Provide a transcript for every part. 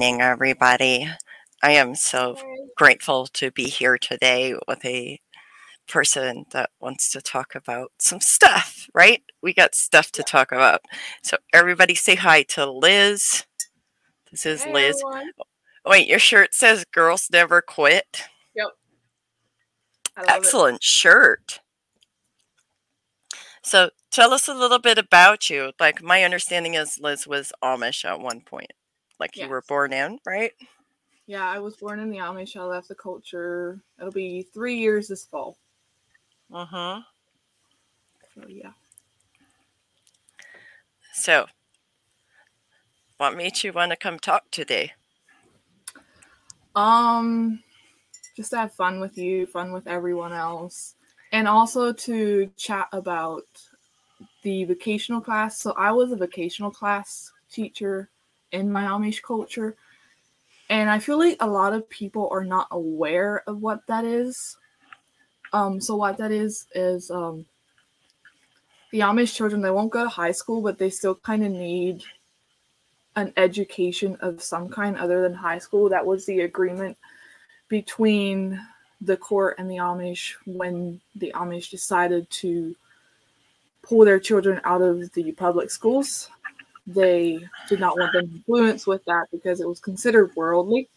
morning, everybody. I am so grateful to be here today with a person that wants to talk about some stuff, right? We got stuff to talk about. So, everybody say hi to Liz. This is Hey, Liz. everyone. Oh, wait, your shirt says Girls Never Quit. Yep. Excellent shirt. So, tell us a little bit about you. Like, my understanding is Liz was Amish at one point. Like, you were born in, right? Yeah, I was born in the Amish. I left the culture. It'll be three years this fall. Uh huh. So yeah. So, what made you want to come talk today? Um, just to have fun with you, fun with everyone else, and also to chat about the vocational class. So I was a vocational class teacher in my Amish culture, and I feel like a lot of people are not aware of what that is. Um, so what that is is um, the Amish children they won't go to high school, but they still kind of need an education of some kind other than high school. That was the agreement between the court and the Amish when the Amish decided to pull their children out of the public schools. They did not want them influenced with that because it was considered worldly.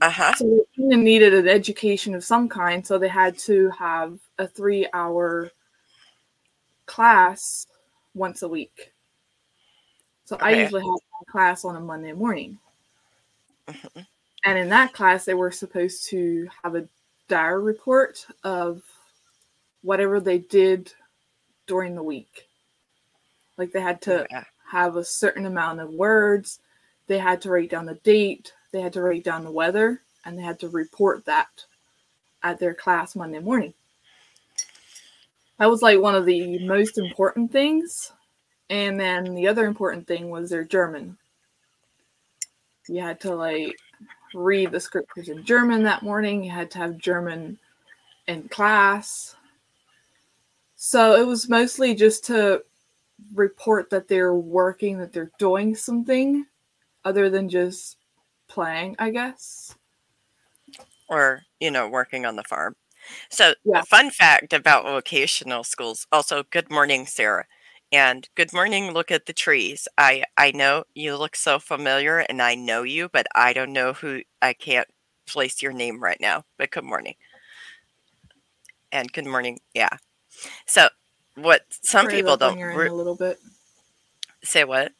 Uh huh. So they kind of needed an education of some kind, so they had to have a three hour class once a week. So I usually have a class on a Monday morning. Mhm. And in that class, they were supposed to have a diary report of whatever they did during the week. Like they had to Yeah. Have a certain amount of words, they had to write down the date, they had to write down the weather, and they had to report that at their class Monday morning. That was like one of the most important things. And then the other important thing was their German. You had to like read the scriptures in German that morning. You had to have German in class. So it was mostly just to report that they're working, that they're doing something other than just playing, I guess. Or, you know, working on the farm. So, Yeah. fun fact about vocational schools. Also, good morning, Sarah. And good morning, look at the trees. I I know you look so familiar and I know you, but I don't know who I can't place your name right now. But good morning. And good morning. Yeah. So, what some Raise people don't your end re- a little bit. Say what?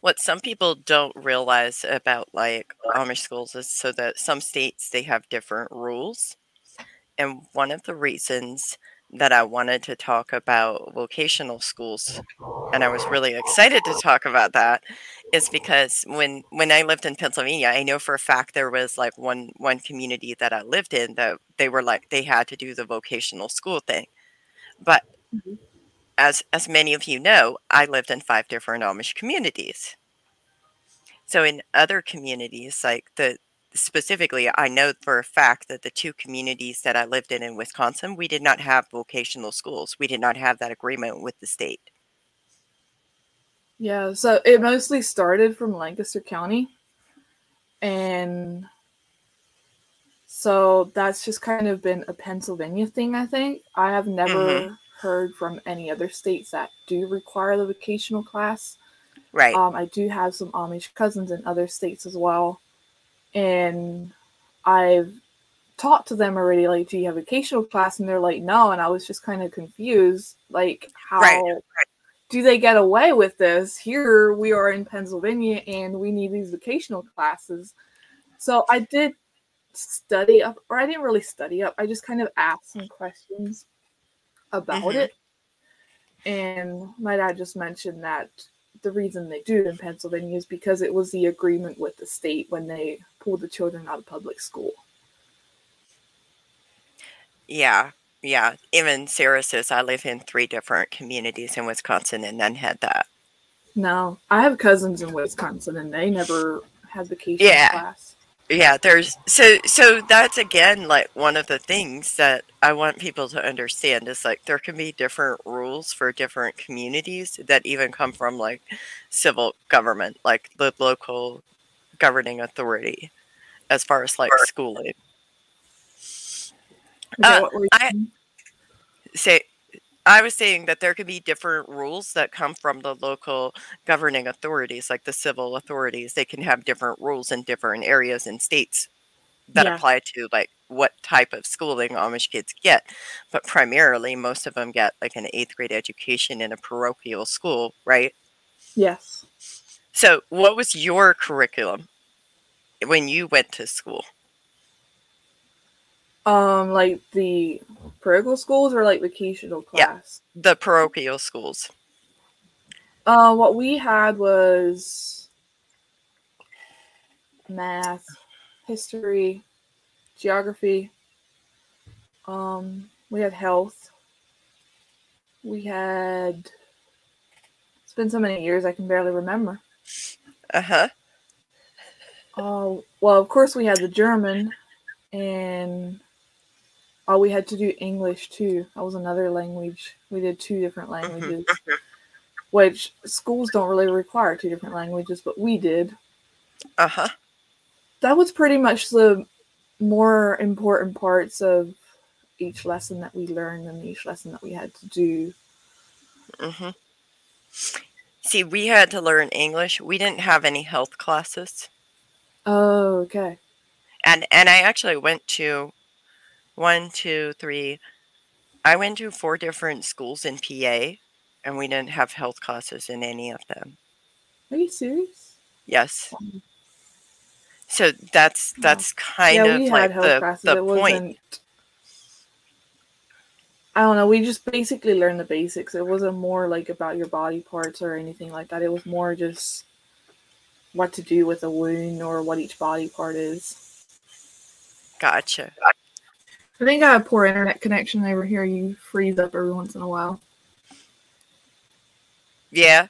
What some people don't realize about like Amish schools is so that some states they have different rules. And one of the reasons that I wanted to talk about vocational schools and I was really excited to talk about that is because when when I lived in Pennsylvania, I know for a fact there was like one one community that I lived in that they were like they had to do the vocational school thing. But Mhm. as as many of you know, I lived in five different Amish communities. So in other communities, like the specifically, I know for a fact that the two communities that I lived in in Wisconsin, we did not have vocational schools. We did not have that agreement with the state. Yeah, so it mostly started from Lancaster County. And so that's just kind of been a Pennsylvania thing, I think. I have never heard from any other states that do require the vocational class. Right. Um, I do have some Amish cousins in other states as well. And I've talked to them already, like, do you have a vocational class? And they're like, no. And I was just kind of confused, like, how Right, do they get away with this? Here we are in Pennsylvania and we need these vocational classes. So I did study up, or I didn't really study up. I just kind of asked some questions about Mhm. it. And my dad just mentioned that the reason they do in Pennsylvania is because it was the agreement with the state when they pulled the children out of public school. Yeah. Yeah. Even Sarah says I live in three different communities in Wisconsin and none had that. No, I have cousins in Wisconsin and they never had the vacation Yeah. class. Yeah, there's so so that's again like one of the things that I want people to understand is like there can be different rules for different communities that even come from like civil government, like the local governing authority as far as like schooling. Uh, what were you I- say I was saying that there can be different rules that come from the local governing authorities, like the civil authorities. They can have different rules in different areas and states that Yeah. apply to like what type of schooling Amish kids get. But primarily, most of them get like an eighth grade education in a parochial school, right? Yes. So, what was your curriculum when you went to school? Um, like the parochial schools or like vocational Yeah. class. The parochial schools. Uh, what we had was math, history, geography. Um, we had health. We had. It's been so many years I can barely remember. Uh huh. Oh, well, of course we had the German, and oh, we had to do English too. That was another language. We did two different languages, which schools don't really require two different languages, but we did. Uh huh. That was pretty much the more important parts of each lesson that we learned and each lesson that we had to do. hmm See, we had to learn English. We didn't have any health classes, Oh, okay. and and I actually went to one, two, three. I went to four different schools in PA, and we didn't have health classes in any of them. Are you serious? Yes. So that's that's kind yeah, of like the classes. the it point. wasn't. I don't know. We just basically learned the basics. It wasn't more like about your body parts or anything like that. It was more just what to do with a wound or what each body part is. Gotcha. I think I have poor internet connection over here. You freeze up every once in a while. Yeah.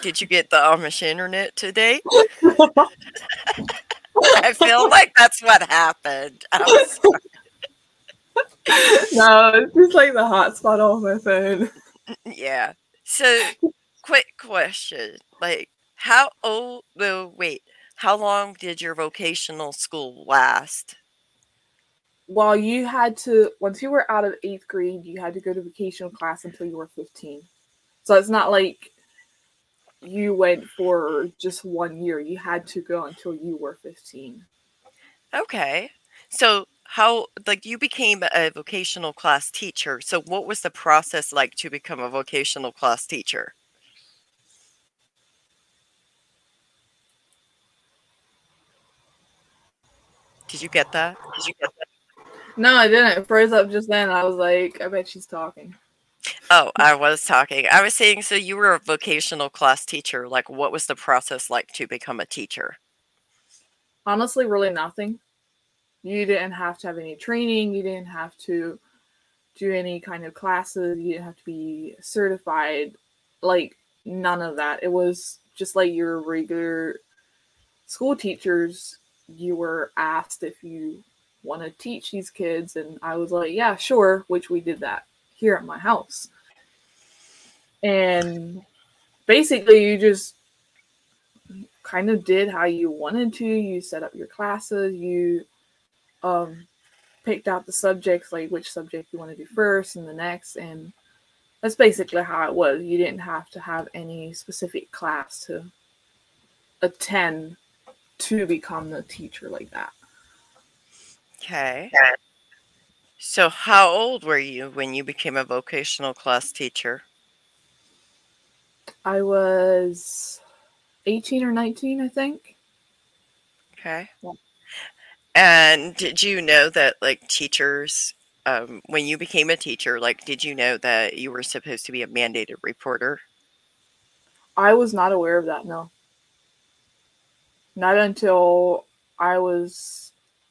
Did you get the Amish internet today? I feel like that's what happened. No, it's just like the hotspot on my phone. Mm, yeah. So, quick question: like, how old? No, wait. How long did your vocational school last? Well, you had to once you were out of eighth grade, you had to go to vocational class until you were fifteen. So it's not like you went for just one year. You had to go until you were fifteen. Okay. So, how like you became a vocational class teacher? So, what was the process like to become a vocational class teacher? Did you get that? Did you get that? No, I didn't. It froze up just then. I was like, I bet she's talking. Oh, I was talking. I was saying, so you were a vocational class teacher. Like, what was the process like to become a teacher? Honestly, really nothing. You didn't have to have any training. You didn't have to do any kind of classes. You didn't have to be certified. Like, none of that. It was just like your regular school teachers. You were asked if you want to teach these kids, and I was like, yeah, sure, which we did that here at my house. And basically, you just kind of did how you wanted to. You set up your classes, you um, picked out the subjects, like which subject you want to do first and the next. And that's basically how it was. You didn't have to have any specific class to attend to become the teacher like that. Okay. So, how old were you when you became a vocational class teacher? I was 18 or 19, I think. Okay. Yeah. And did you know that, like, teachers, um, when you became a teacher, like, did you know that you were supposed to be a mandated reporter? I was not aware of that, no. Not until I was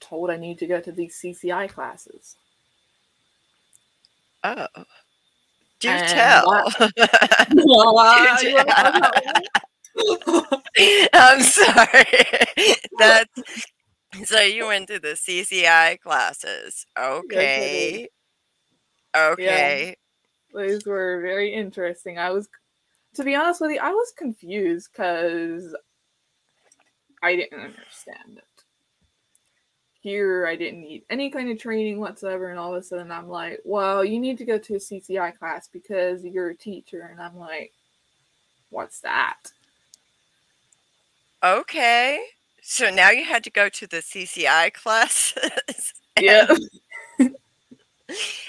told I need to go to these CCI classes. Oh. Do And tell. Wow, you you wanna know? I'm sorry. That's So you went to the CCI classes. Okay. Okay. Yeah. These were very interesting. I was, to be honest with you, I was confused because I didn't understand it. Here, I didn't need any kind of training whatsoever, and all of a sudden, I'm like, well, you need to go to a CCI class because you're a teacher. And I'm like, what's that? Okay. So now you had to go to the CCI classes. Yeah.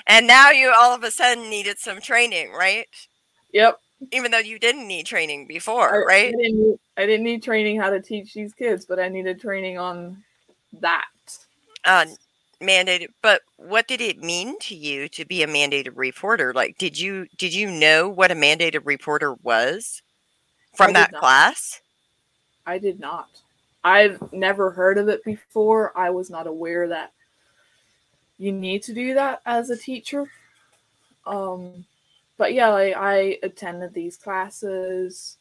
and now you all of a sudden needed some training, right? Yep. Even though you didn't need training before, I, right? I didn't, I didn't need training how to teach these kids, but I needed training on that. Uh, mandated but what did it mean to you to be a mandated reporter like did you did you know what a mandated reporter was from that not. class i did not i've never heard of it before i was not aware that you need to do that as a teacher. Um, but yeah, like, I attended these classes.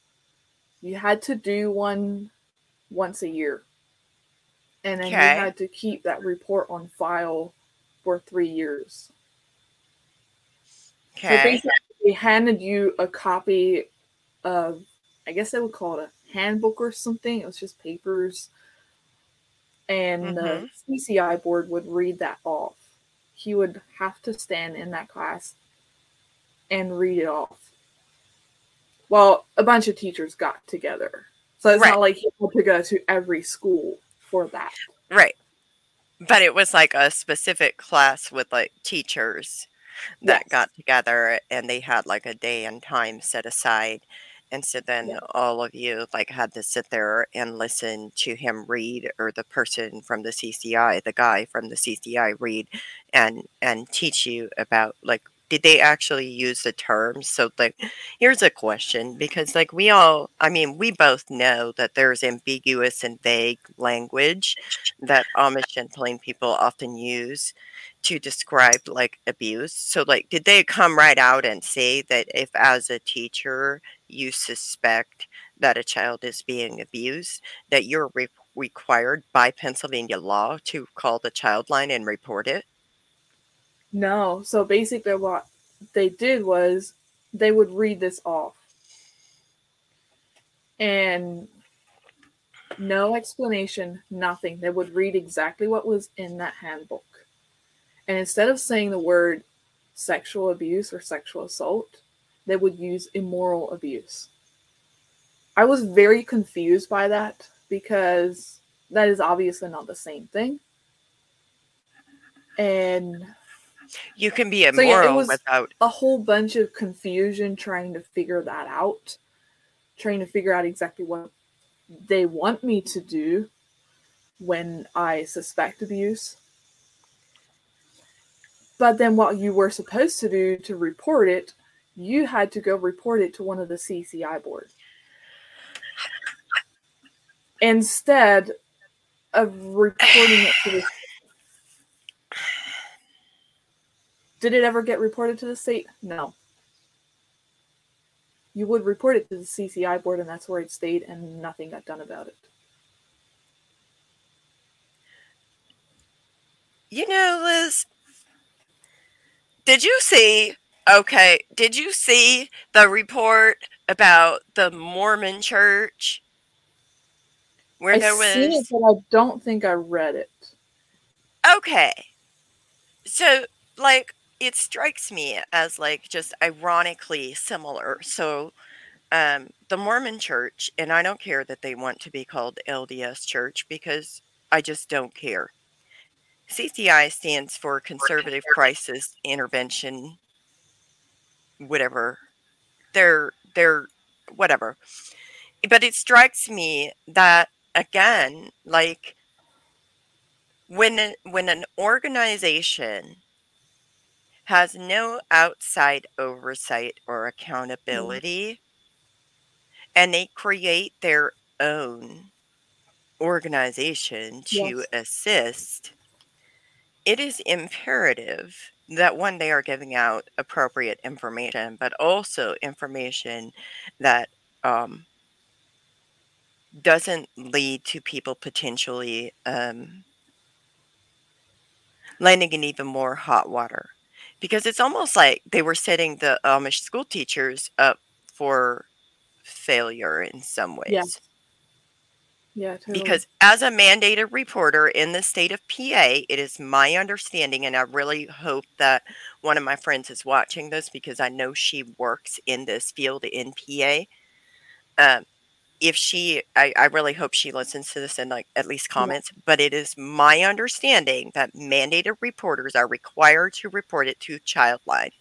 You had to do one once a year, and then okay. you had to keep that report on file for three years. Okay. So basically, they handed you a copy of, I guess they would call it a handbook or something. It was just papers, and mm-hmm. the CCI board would read that off he would have to stand in that class and read it off. Well, a bunch of teachers got together. So it's right. not like he had to go to every school for that. Right. But it was like a specific class with like teachers that yes. got together and they had like a day and time set aside and so then yeah. all of you like had to sit there and listen to him read or the person from the CCI, the guy from the CCI read and and teach you about like did they actually use the terms? So like here's a question because like we all I mean we both know that there's ambiguous and vague language that Amish and plain people often use to describe like abuse. So like did they come right out and say that if as a teacher you suspect that a child is being abused, that you're re- required by Pennsylvania law to call the child line and report it? No. So basically, what they did was they would read this off. And no explanation, nothing. They would read exactly what was in that handbook. And instead of saying the word sexual abuse or sexual assault, they would use immoral abuse. I was very confused by that because that is obviously not the same thing. And you can be immoral so yeah, without a whole bunch of confusion trying to figure that out, trying to figure out exactly what they want me to do when I suspect abuse. But then what you were supposed to do to report it you had to go report it to one of the CCI board. Instead of reporting it to the Did it ever get reported to the state? No. You would report it to the CCI board and that's where it stayed and nothing got done about it. You know, Liz, did you see Okay. Did you see the report about the Mormon church? Where I there was seen it, but I don't think I read it. Okay. So like it strikes me as like just ironically similar. So um the Mormon church, and I don't care that they want to be called LDS church because I just don't care. CCI stands for Conservative Crisis Intervention whatever. They're they're whatever. But it strikes me that again, like when when an organization has no outside oversight or mm. accountability mm. and they create their own organization to yes. assist it is imperative that one they are giving out appropriate information but also information that um, doesn't lead to people potentially um, landing in even more hot water because it's almost like they were setting the Amish school teachers up for failure in some ways. Yeah. Yeah, totally. Because as a mandated reporter in the state of PA, it is my understanding, and I really hope that one of my friends is watching this because I know she works in this field in PA. Um, if she, I, I really hope she listens to this and like at least comments. But it is my understanding that mandated reporters are required to report it to Childline.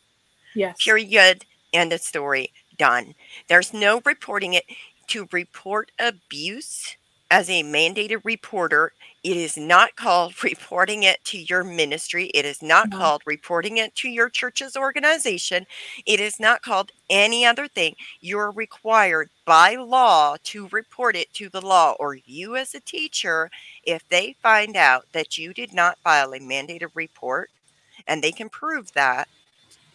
yes. Period. End of story. Done. There's no reporting it to report abuse as a mandated reporter. It is not called reporting it to your ministry. It is not No. called reporting it to your church's organization. It is not called any other thing. You're required by law to report it to the law, or you as a teacher, if they find out that you did not file a mandated report and they can prove that,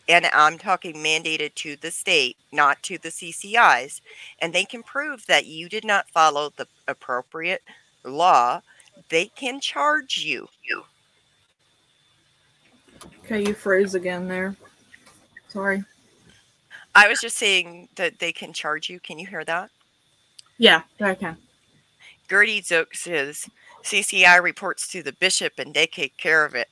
and I'm talking mandated to the state, not to the CCIs, and they can prove that you did not follow the appropriate law, they can charge you. Okay, you froze again there. Sorry. I was just saying that they can charge you. Can you hear that? Yeah, I can. Gertie Zook says CCI reports to the bishop and they take care of it.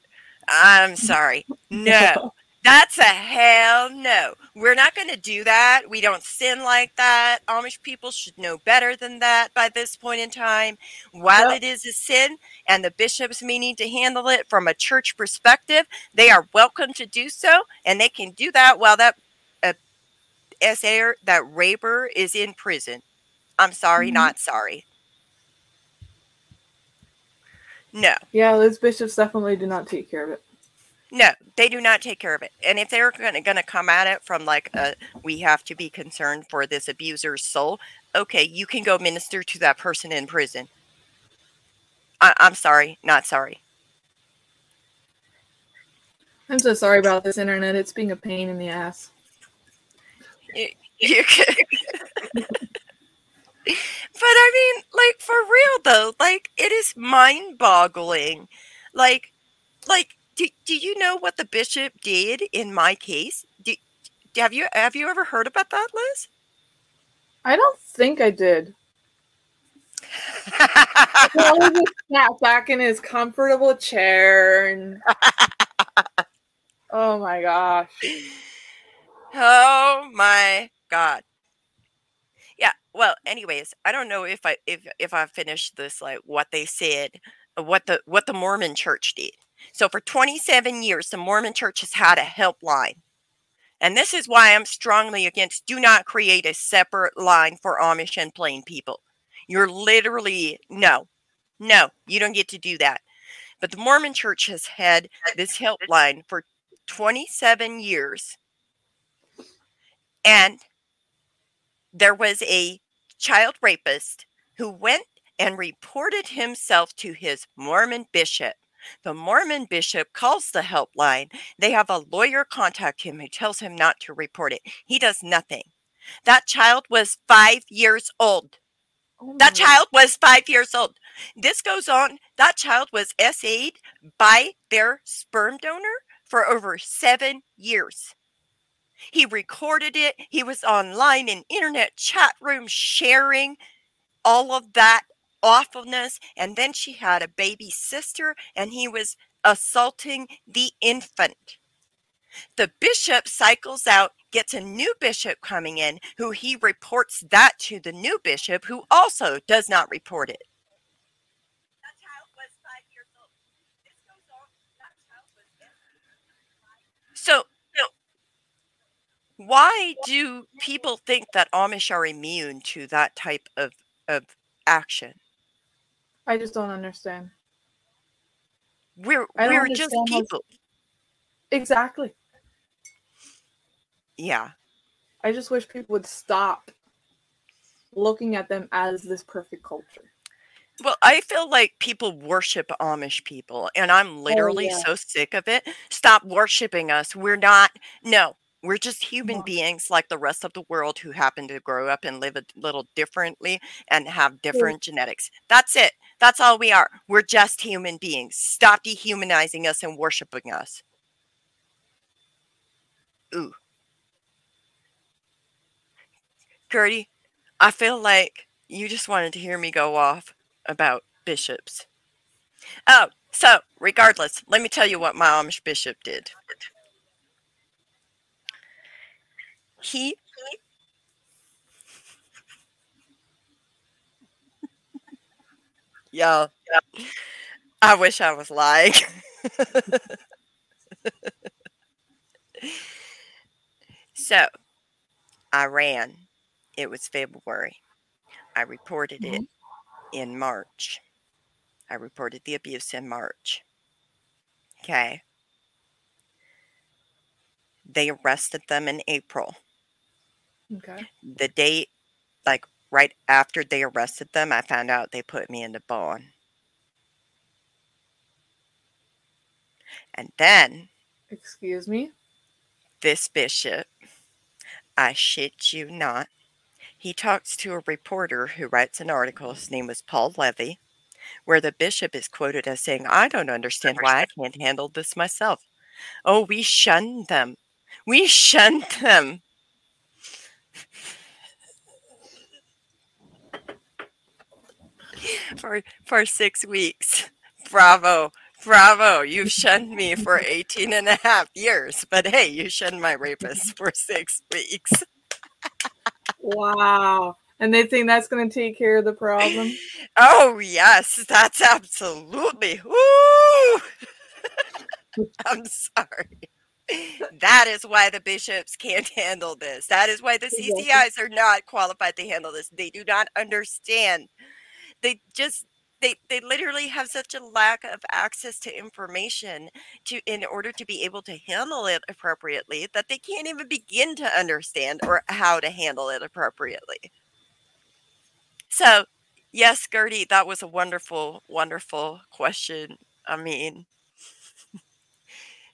I'm sorry. No, that's a hell no. We're not going to do that. We don't sin like that. Amish people should know better than that by this point in time. While Yep. it is a sin and the bishops meaning to handle it from a church perspective, they are welcome to do so. And they can do that while that uh, SA, that raper is in prison. I'm sorry, Mhm. not sorry. No, Yeah, those bishops definitely do not take care of it. No, they do not take care of it. And if they're going to come at it from like a, we have to be concerned for this abuser's soul, okay, you can go minister to that person in prison. I, I'm sorry, not sorry. I'm so sorry about this internet. It's being a pain in the ass. You, you can. but I mean, like for real though, like it is mind-boggling. Like, like, do, do you know what the bishop did in my case? Do, have you have you ever heard about that, Liz? I don't think I did. Probably just sat back in his comfortable chair and. oh my gosh. oh my god. Yeah. Well, anyways, I don't know if I if if I finished this like what they said, what the what the Mormon Church did. So for 27 years, the Mormon Church has had a helpline. And this is why I'm strongly against do not create a separate line for Amish and plain people. You're literally no, no, you don't get to do that. But the Mormon Church has had this helpline for 27 years. And there was a child rapist who went and reported himself to his Mormon bishop. The Mormon bishop calls the helpline. They have a lawyer contact him who tells him not to report it. He does nothing. That child was five years old. Oh That child was five years old. This goes on. That child was SA'd by their sperm donor for over seven years. He recorded it. He was online in internet chat rooms sharing all of that awfulness. And then she had a baby sister, and he was assaulting the infant. The bishop cycles out, gets a new bishop coming in, who he reports that to the new bishop, who also does not report it. That child was five years old. This goes on. That child was so, so why do people think that Amish are immune to that type of, of action? I just don't understand. We're I we're just understand how- people. Exactly. Yeah. I just wish people would stop looking at them as this perfect culture. Well, I feel like people worship Amish people, and I'm oh, literally yeah. so sick of it. Stop worshiping us. We're not, no, we're just human Yeah. beings like the rest of the world who happen to grow up and live a little differently and have different genetics. That's it. That's all we are. We're just human beings. Stop dehumanizing us and worshiping us. Ooh. Gertie, I feel like you just wanted to hear me go off about bishops. Oh, so regardless, let me tell you what my Amish bishop did. He Yeah. I wish I was lying. so I ran. It was February. I reported it mm-hmm. in March. I reported the abuse in March. Okay. They arrested them in April. Okay. The date, like right after they arrested them, I found out they put me into bond. And then, excuse me, this bishop, I shit you not, he talks to a reporter who writes an article. His name was Paul Levy, where the bishop is quoted as saying, I don't understand why I can't handle this myself. Oh, we shunned them. We shunned them. for for six weeks. Bravo. Bravo. You've shunned me for 18 and a half years. But hey, you shunned my rapist for six weeks. wow. And they think that's going to take care of the problem? Oh, yes. That's absolutely. Woo! I'm sorry. That is why the bishops can't handle this. That is why the CCIs are not qualified to handle this. They do not understand they just they they literally have such a lack of access to information to in order to be able to handle it appropriately that they can't even begin to understand or how to handle it appropriately. So, yes, Gertie, that was a wonderful, wonderful question. I mean,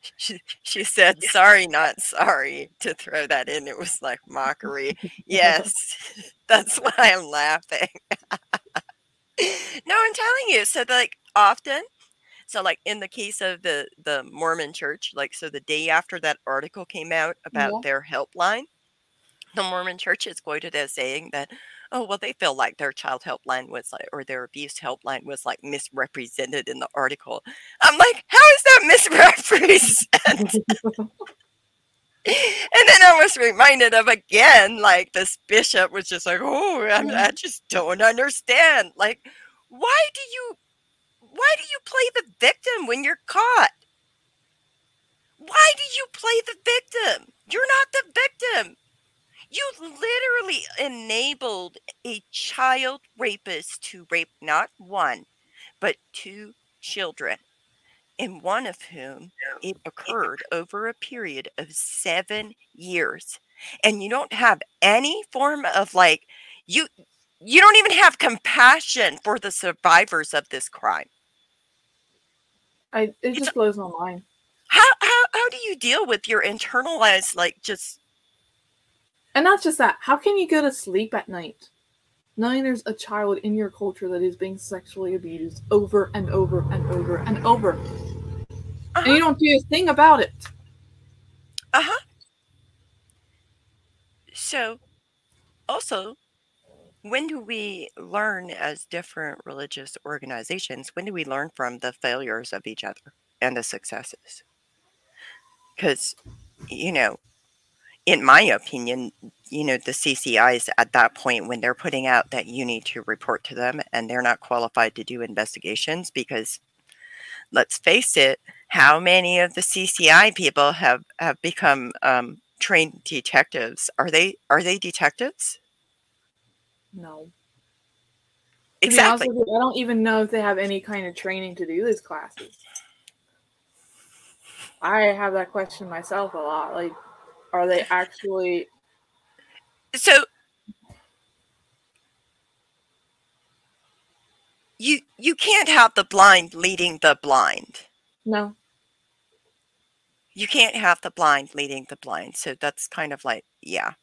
she, she said, sorry, not sorry, to throw that in. It was like mockery. yes, that's why I'm laughing. no, I'm telling you. So like often, so like in the case of the the Mormon church, like so the day after that article came out about yeah. their helpline, the Mormon church is quoted as saying that, oh well, they feel like their child helpline was like or their abuse helpline was like misrepresented in the article. I'm like, how is that misrepresented? and then I was reminded of again, like this bishop was just like, "Oh, I, I mm. just don't understand. Like, why do you, why do you play the victim when you're caught? Why do you play the victim? You're not the victim. You literally enabled a child rapist to rape not one, but two children." And one of whom it occurred over a period of seven years. And you don't have any form of like, you you don't even have compassion for the survivors of this crime. I it just it's, blows my mind. How how how do you deal with your internalized like just and not just that, how can you go to sleep at night knowing there's a child in your culture that is being sexually abused over and over and over and over? Uh-huh. And you don't do a thing about it. Uh huh. So, also, when do we learn as different religious organizations? When do we learn from the failures of each other and the successes? Because, you know, in my opinion, you know, the CCIs at that point, when they're putting out that you need to report to them and they're not qualified to do investigations because let's face it, how many of the CCI people have have become um, trained detectives? Are they are they detectives? No. Exactly. You, I don't even know if they have any kind of training to do these classes. I have that question myself a lot. Like, are they actually? So you you can't have the blind leading the blind. No you can't have the blind leading the blind. So that's kind of like, yeah.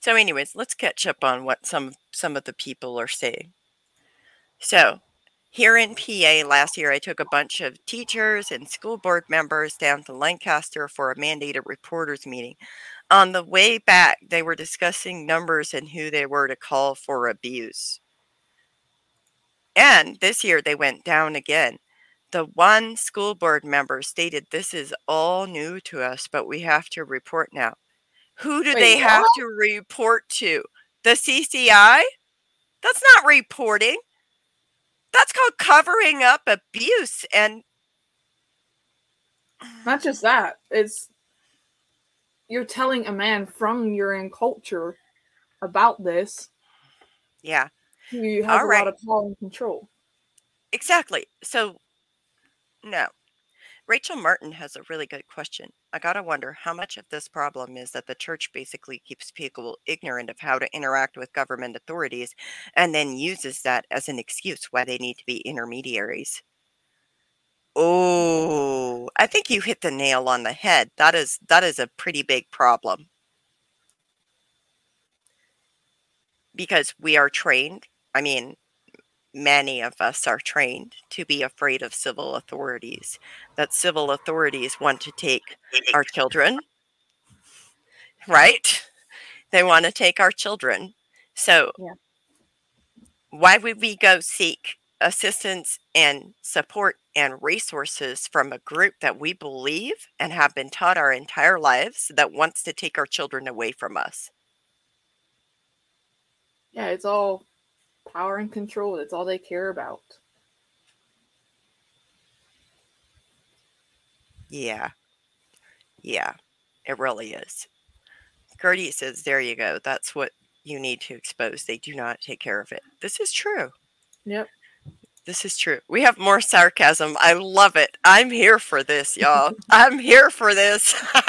So, anyways, let's catch up on what some some of the people are saying. So, here in PA last year, I took a bunch of teachers and school board members down to Lancaster for a mandated reporters meeting. On the way back, they were discussing numbers and who they were to call for abuse. And this year, they went down again. The one school board member stated, This is all new to us, but we have to report now. Who do Wait, they what? have to report to? The CCI? That's not reporting. That's called covering up abuse and not just that. It's you're telling a man from your own culture about this. Yeah. You have All a right. lot of power and control. Exactly. So no. Rachel Martin has a really good question. I gotta wonder how much of this problem is that the church basically keeps people ignorant of how to interact with government authorities and then uses that as an excuse why they need to be intermediaries. Oh, I think you hit the nail on the head. That is that is a pretty big problem. Because we are trained. I mean, many of us are trained to be afraid of civil authorities, that civil authorities want to take our children, right? They want to take our children. So, yeah. why would we go seek assistance and support and resources from a group that we believe and have been taught our entire lives that wants to take our children away from us? Yeah, it's all power and control. That's all they care about. Yeah. Yeah, it really is. Gertie says, There you go. That's what you need to expose. They do not take care of it. This is true. Yep. This is true. We have more sarcasm. I love it. I'm here for this, y'all. I'm here for this.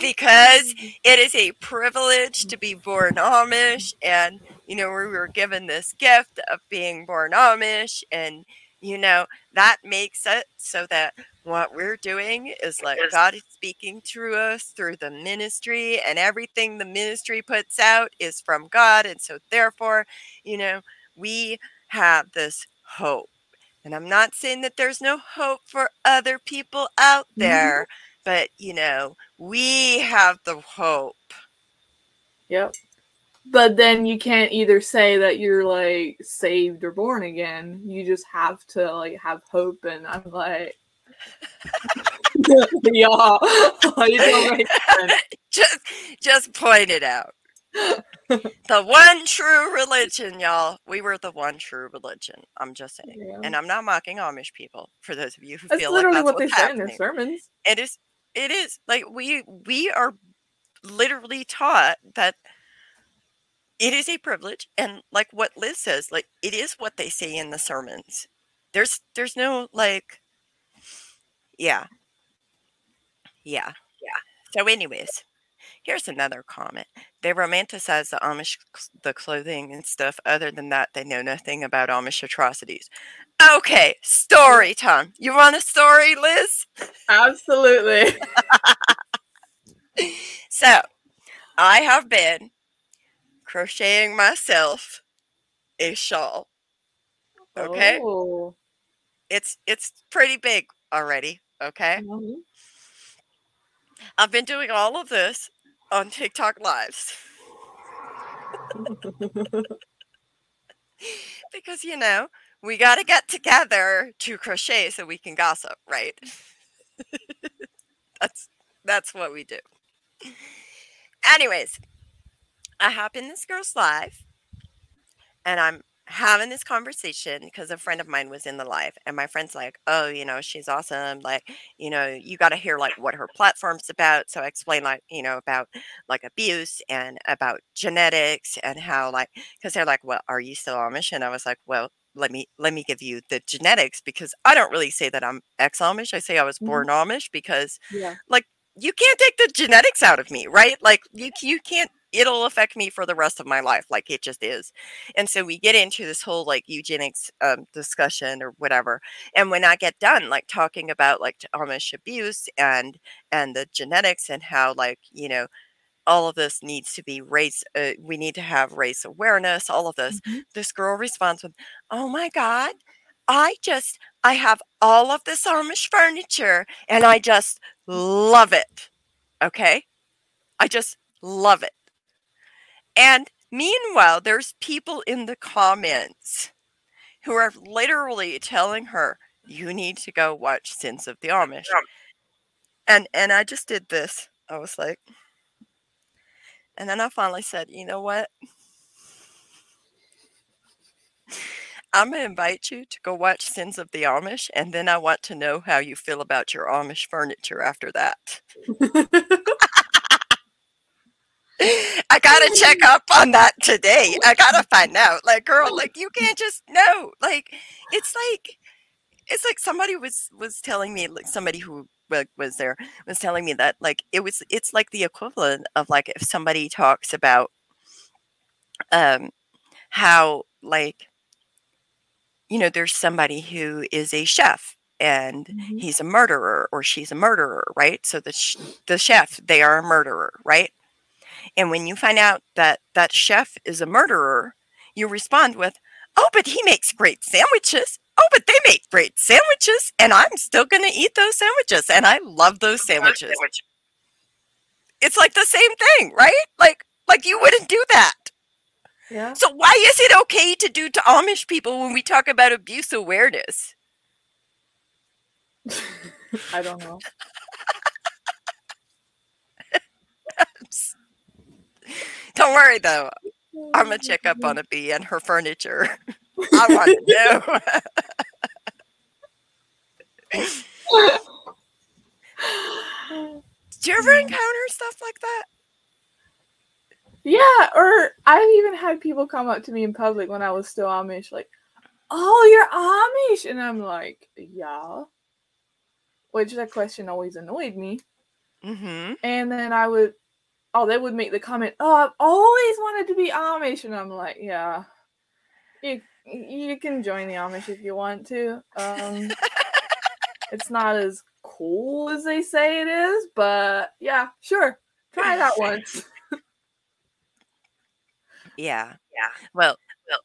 because it is a privilege to be born Amish. And, you know, we were given this gift of being born Amish. And, you know, that makes it so that what we're doing is like God is speaking through us through the ministry, and everything the ministry puts out is from God. And so, therefore, you know, we have this hope. And I'm not saying that there's no hope for other people out mm-hmm. there. Mm-hmm but you know, we have the hope. Yep. But then you can't either say that you're like saved or born again. You just have to like have hope and I'm like yeah, just just point it out. the one true religion, y'all. We were the one true religion. I'm just saying, yeah. and I'm not mocking Amish people. For those of you who that's feel literally like that's what they say in their sermons. It is it is like we we are literally taught that it is a privilege and like what liz says like it is what they say in the sermons there's there's no like yeah yeah yeah so anyways here's another comment they romanticize the amish the clothing and stuff other than that they know nothing about amish atrocities Okay, story time. You want a story, Liz? Absolutely. so, I have been crocheting myself a shawl. Okay? Oh. It's it's pretty big already, okay? Mm-hmm. I've been doing all of this on TikTok lives. because you know, we got to get together to crochet so we can gossip, right? that's that's what we do. Anyways, I hop in this girl's live and I'm having this conversation because a friend of mine was in the live and my friend's like oh you know she's awesome like you know you got to hear like what her platform's about so i explain like you know about like abuse and about genetics and how like because they're like well are you still amish and i was like well let me let me give you the genetics because I don't really say that I'm ex Amish. I say I was mm-hmm. born Amish because yeah. like you can't take the genetics out of me, right? Like you you can't it'll affect me for the rest of my life like it just is. And so we get into this whole like eugenics um, discussion or whatever and when i get done like talking about like amish abuse and and the genetics and how like you know all of this needs to be race uh, we need to have race awareness all of this Mm-hmm. this girl responds with oh my god i just i have all of this amish furniture and i just love it okay? I just love it and meanwhile there's people in the comments who are literally telling her you need to go watch sins of the amish and and i just did this i was like and then I finally said, you know what? I'm going to invite you to go watch Sins of the Amish, and then I want to know how you feel about your Amish furniture after that. I got to check up on that today. I got to find out. Like, girl, like, you can't just know. Like, it's like, it's like somebody was was telling me like somebody who wa- was there was telling me that like it was it's like the equivalent of like if somebody talks about um how like you know there's somebody who is a chef and Mhm. he's a murderer or she's a murderer right so the sh- the chef they are a murderer right and when you find out that that chef is a murderer you respond with oh but he makes great sandwiches. Oh but they make great sandwiches and i'm still going to eat those sandwiches and i love those sandwiches. it's like the same thing right? Like like you wouldn't do that. Yeah. so why is it okay to do to amish people when we talk about abuse awareness? I don't know. don't worry though. I'm gonna check up on a bee and her furniture. I want to know. Do you ever encounter stuff like that? Yeah, or I've even had people come up to me in public when I was still Amish, like, "Oh, you're Amish," and I'm like, "Yeah," which that question always annoyed me. mm-hmm. And then I would, oh, they would make the comment, "Oh, I've always wanted to be Amish," and I'm like, "Yeah, you you can join the Amish if you want to. Um, it's not as cool as they say it is, but yeah, sure, try that once." Yeah. Yeah. Well, well,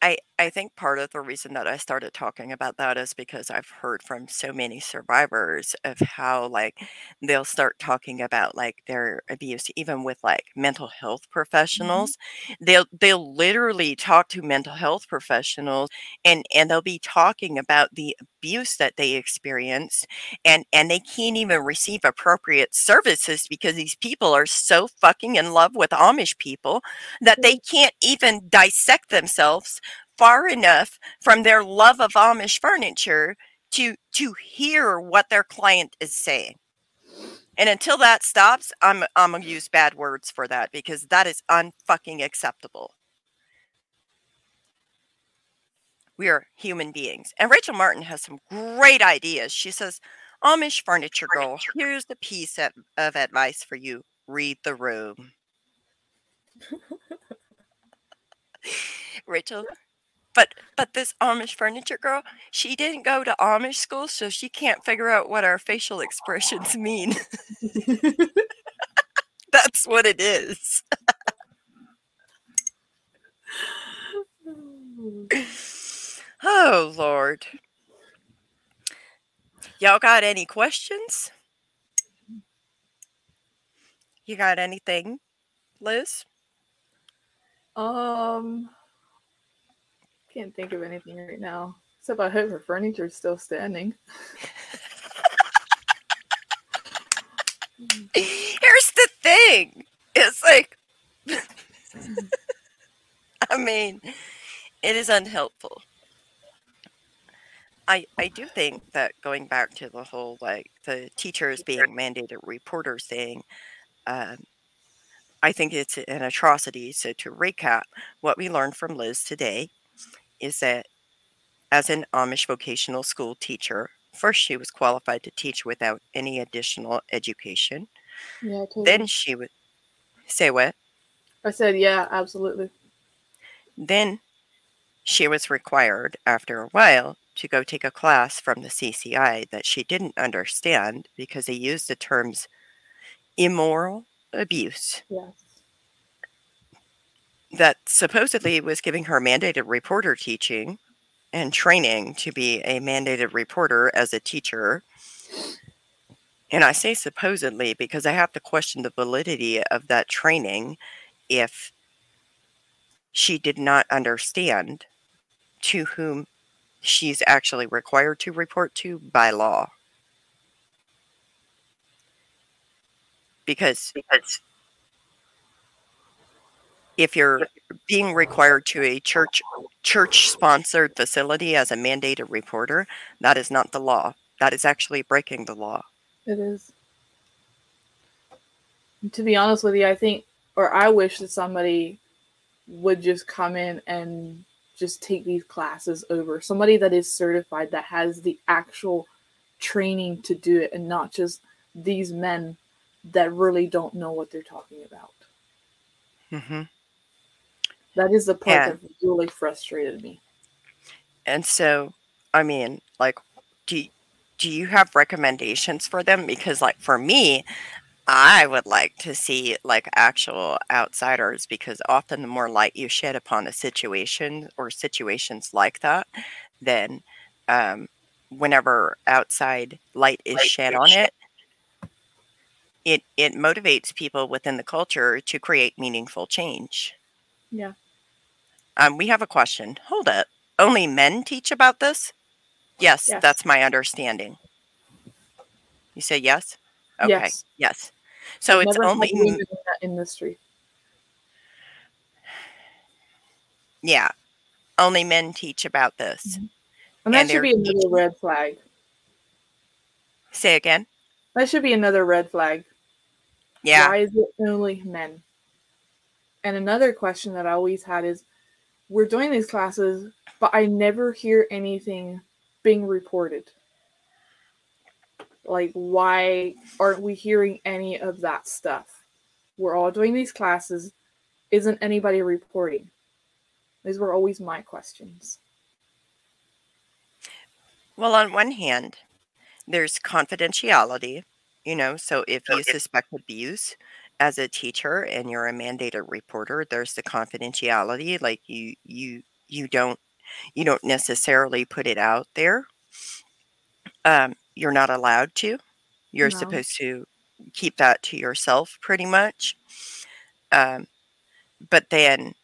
I I think part of the reason that I started talking about that is because I've heard from so many survivors of how like they'll start talking about like their abuse even with like mental health mm-hmm. professionals. They'll they'll literally talk to mental health professionals and and they'll be talking about the abuse that they experienced and and they can't even receive appropriate services because these people are so fucking in love with Amish people that mm-hmm. they can't even dissect themselves far enough from their love of Amish furniture to to hear what their client is saying. And until that stops, I'm I'm gonna use bad words for that because that is unfucking acceptable. We are human beings. And Rachel Martin has some great ideas. She says, Amish furniture girl, here's the piece of, of advice for you. Read the room. Rachel, but but this Amish furniture girl, she didn't go to Amish school, so she can't figure out what our facial expressions mean. That's what it is. Oh Lord. Y'all got any questions? You got anything, Liz? Um, can't think of anything right now. Except I hope her furniture's still standing. Here's the thing. It's like I mean, it is unhelpful. I I do think that going back to the whole like the teachers being mandated reporters thing, um, I think it's an atrocity. So to recap, what we learned from Liz today is that as an Amish vocational school teacher, first she was qualified to teach without any additional education. Yeah, totally. Then she would say what? I said, yeah, absolutely. Then she was required, after a while, to go take a class from the CCI that she didn't understand because they used the terms immoral abuse Yes. That supposedly was giving her mandated reporter teaching and training to be a mandated reporter as a teacher. And I say supposedly because I have to question the validity of that training if she did not understand to whom she's actually required to report to by law. Because because if you're being required to a church church sponsored facility as a mandated reporter, that is not the law. That is actually breaking the law. It is. To be honest with you, I think, or I wish that somebody would just come in and just take these classes over. Somebody that is certified, that has the actual training to do it, and not just these men that really don't know what they're talking about. hmm That is the part Yeah. that really frustrated me. And so, I mean, like, do do you have recommendations for them? Because, like, for me, I would like to see like actual outsiders because often the more light you shed upon a situation or situations like that, then um, whenever outside light is shed on it, it it motivates people within the culture to create meaningful change. Yeah. Um, we have a question. Hold up. Only men teach about this? Yes, Yes. that's my understanding. You say yes? Okay. Yes. Yes. So it's Never had only in that industry. yeah. Only men teach about this. And that And should be another teaching- red flag. Say again? That should be another red flag. Yeah. Why is it only men? And another question that I always had is we're doing these classes, but I never hear anything being reported. Like, why aren't we hearing any of that stuff? We're all doing these classes. Isn't anybody reporting? These were always my questions. Well, on one hand, there's confidentiality, you know, so if you suspect abuse as a teacher and you're a mandated reporter, there's the confidentiality like you you you don't you don't necessarily put it out there. Um you're not allowed to. You're No. supposed to keep that to yourself pretty much. Um but then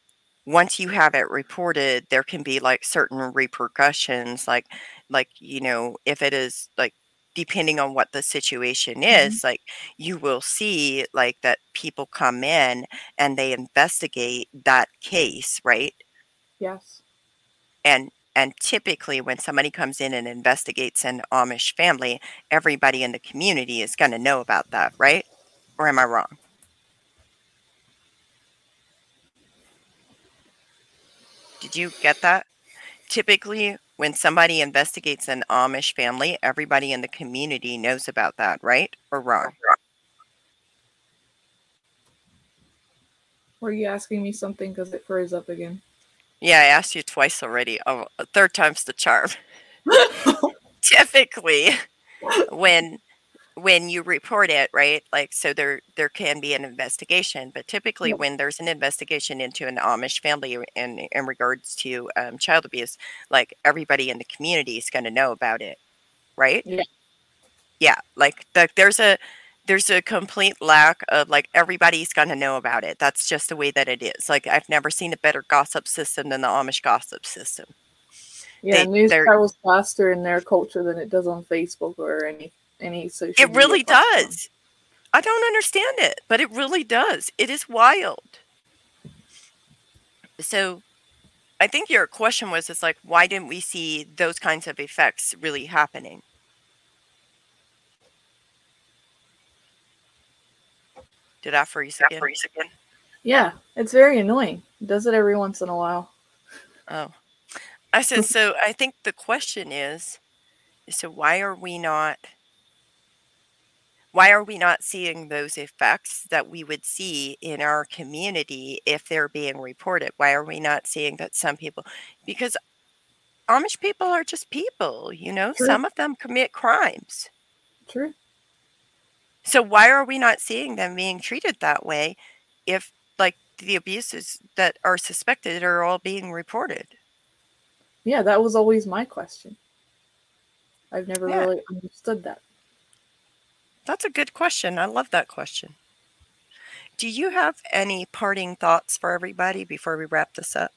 once you have it reported, there can be like certain repercussions like like you know if it is like depending on what the situation mm-hmm. is like you will see like that people come in and they investigate that case right? Yes. and and typically when somebody comes in and investigates an amish family everybody in the community is going to know about that right? Or am i wrong? Did you get that? Typically when somebody investigates an amish family everybody in the community knows about that right or wrong? Were you asking me something? Because it froze up again? yeah i asked you twice already. Oh a third time's the charm. Typically when when you report it right like so there there can be an investigation but typically when there's an investigation into an amish family in in regards to um, child abuse like everybody in the community is going to know about it right? Yeah. yeah like the, there's a there's a complete lack of like everybody's going to know about it. That's just the way that it is. Like i've never seen a better gossip system than the amish gossip system. Yeah, They- news travels faster in their culture than it does on Facebook or any any social. It really platform. does. I don't understand it, but it really does. It is wild. So I think your question was is like why didn't we see those kinds of effects really happening? Did I freeze again? Yeah, it's very annoying. It does it every once in a while. Oh. I said so I think the question is so why are we not why are we not seeing those effects that we would see in our community if they're being reported? Why are we not seeing that some people because Amish people are just people, you know, True. some of them commit crimes. True. So why are we not seeing them being treated that way if like the abuses that are suspected are all being reported? Yeah, that was always my question. I've never Yeah. really understood that. That's a good question. I love that question. Do you have any parting thoughts for everybody before we wrap this up?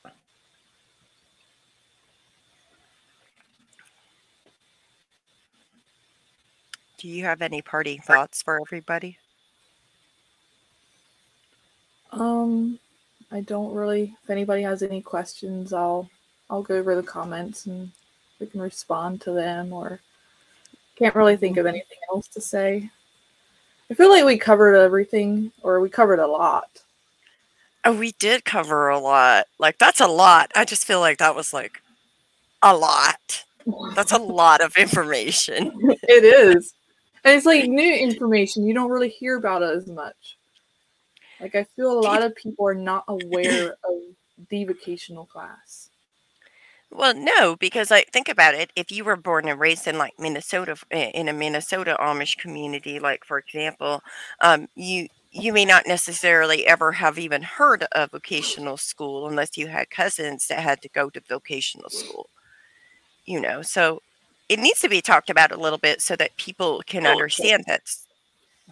Do you have any parting thoughts for everybody? Um, I don't really. If anybody has any questions, I'll I'll go over the comments and we can respond to them. Or can't really think of anything else to say. I feel like we covered everything, or we covered a lot. Oh, we did cover a lot. Like that's a lot. I just feel like that was like a lot. That's a lot of information. it is, and it's like new information. You don't really hear about it as much. Like I feel a lot of people are not aware of the vocational class. Well, no, because I think about it. If you were born and raised in like Minnesota, in a Minnesota Amish community, like for example, um, you you may not necessarily ever have even heard of vocational school unless you had cousins that had to go to vocational school. You know, so it needs to be talked about a little bit so that people can understand that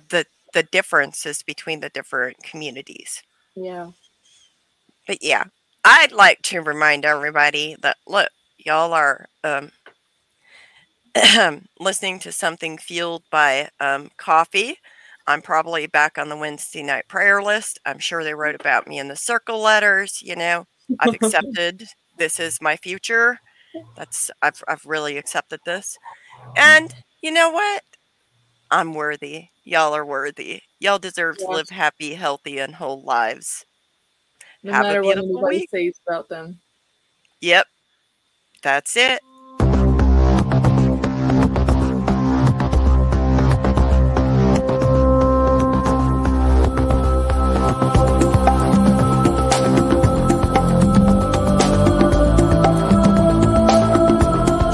the the differences between the different communities. Yeah. But yeah, I'd like to remind everybody that look, y'all are um, listening to something fueled by um, coffee. I'm probably back on the Wednesday night prayer list. I'm sure they wrote about me in the circle letters. You know, I've accepted this is my future. That's I've I've really accepted this, and you know what? I'm worthy. Y'all are worthy. Y'all deserve to live happy, healthy, and whole lives. No Have a matter what anybody week. says about them. Yep. That's it.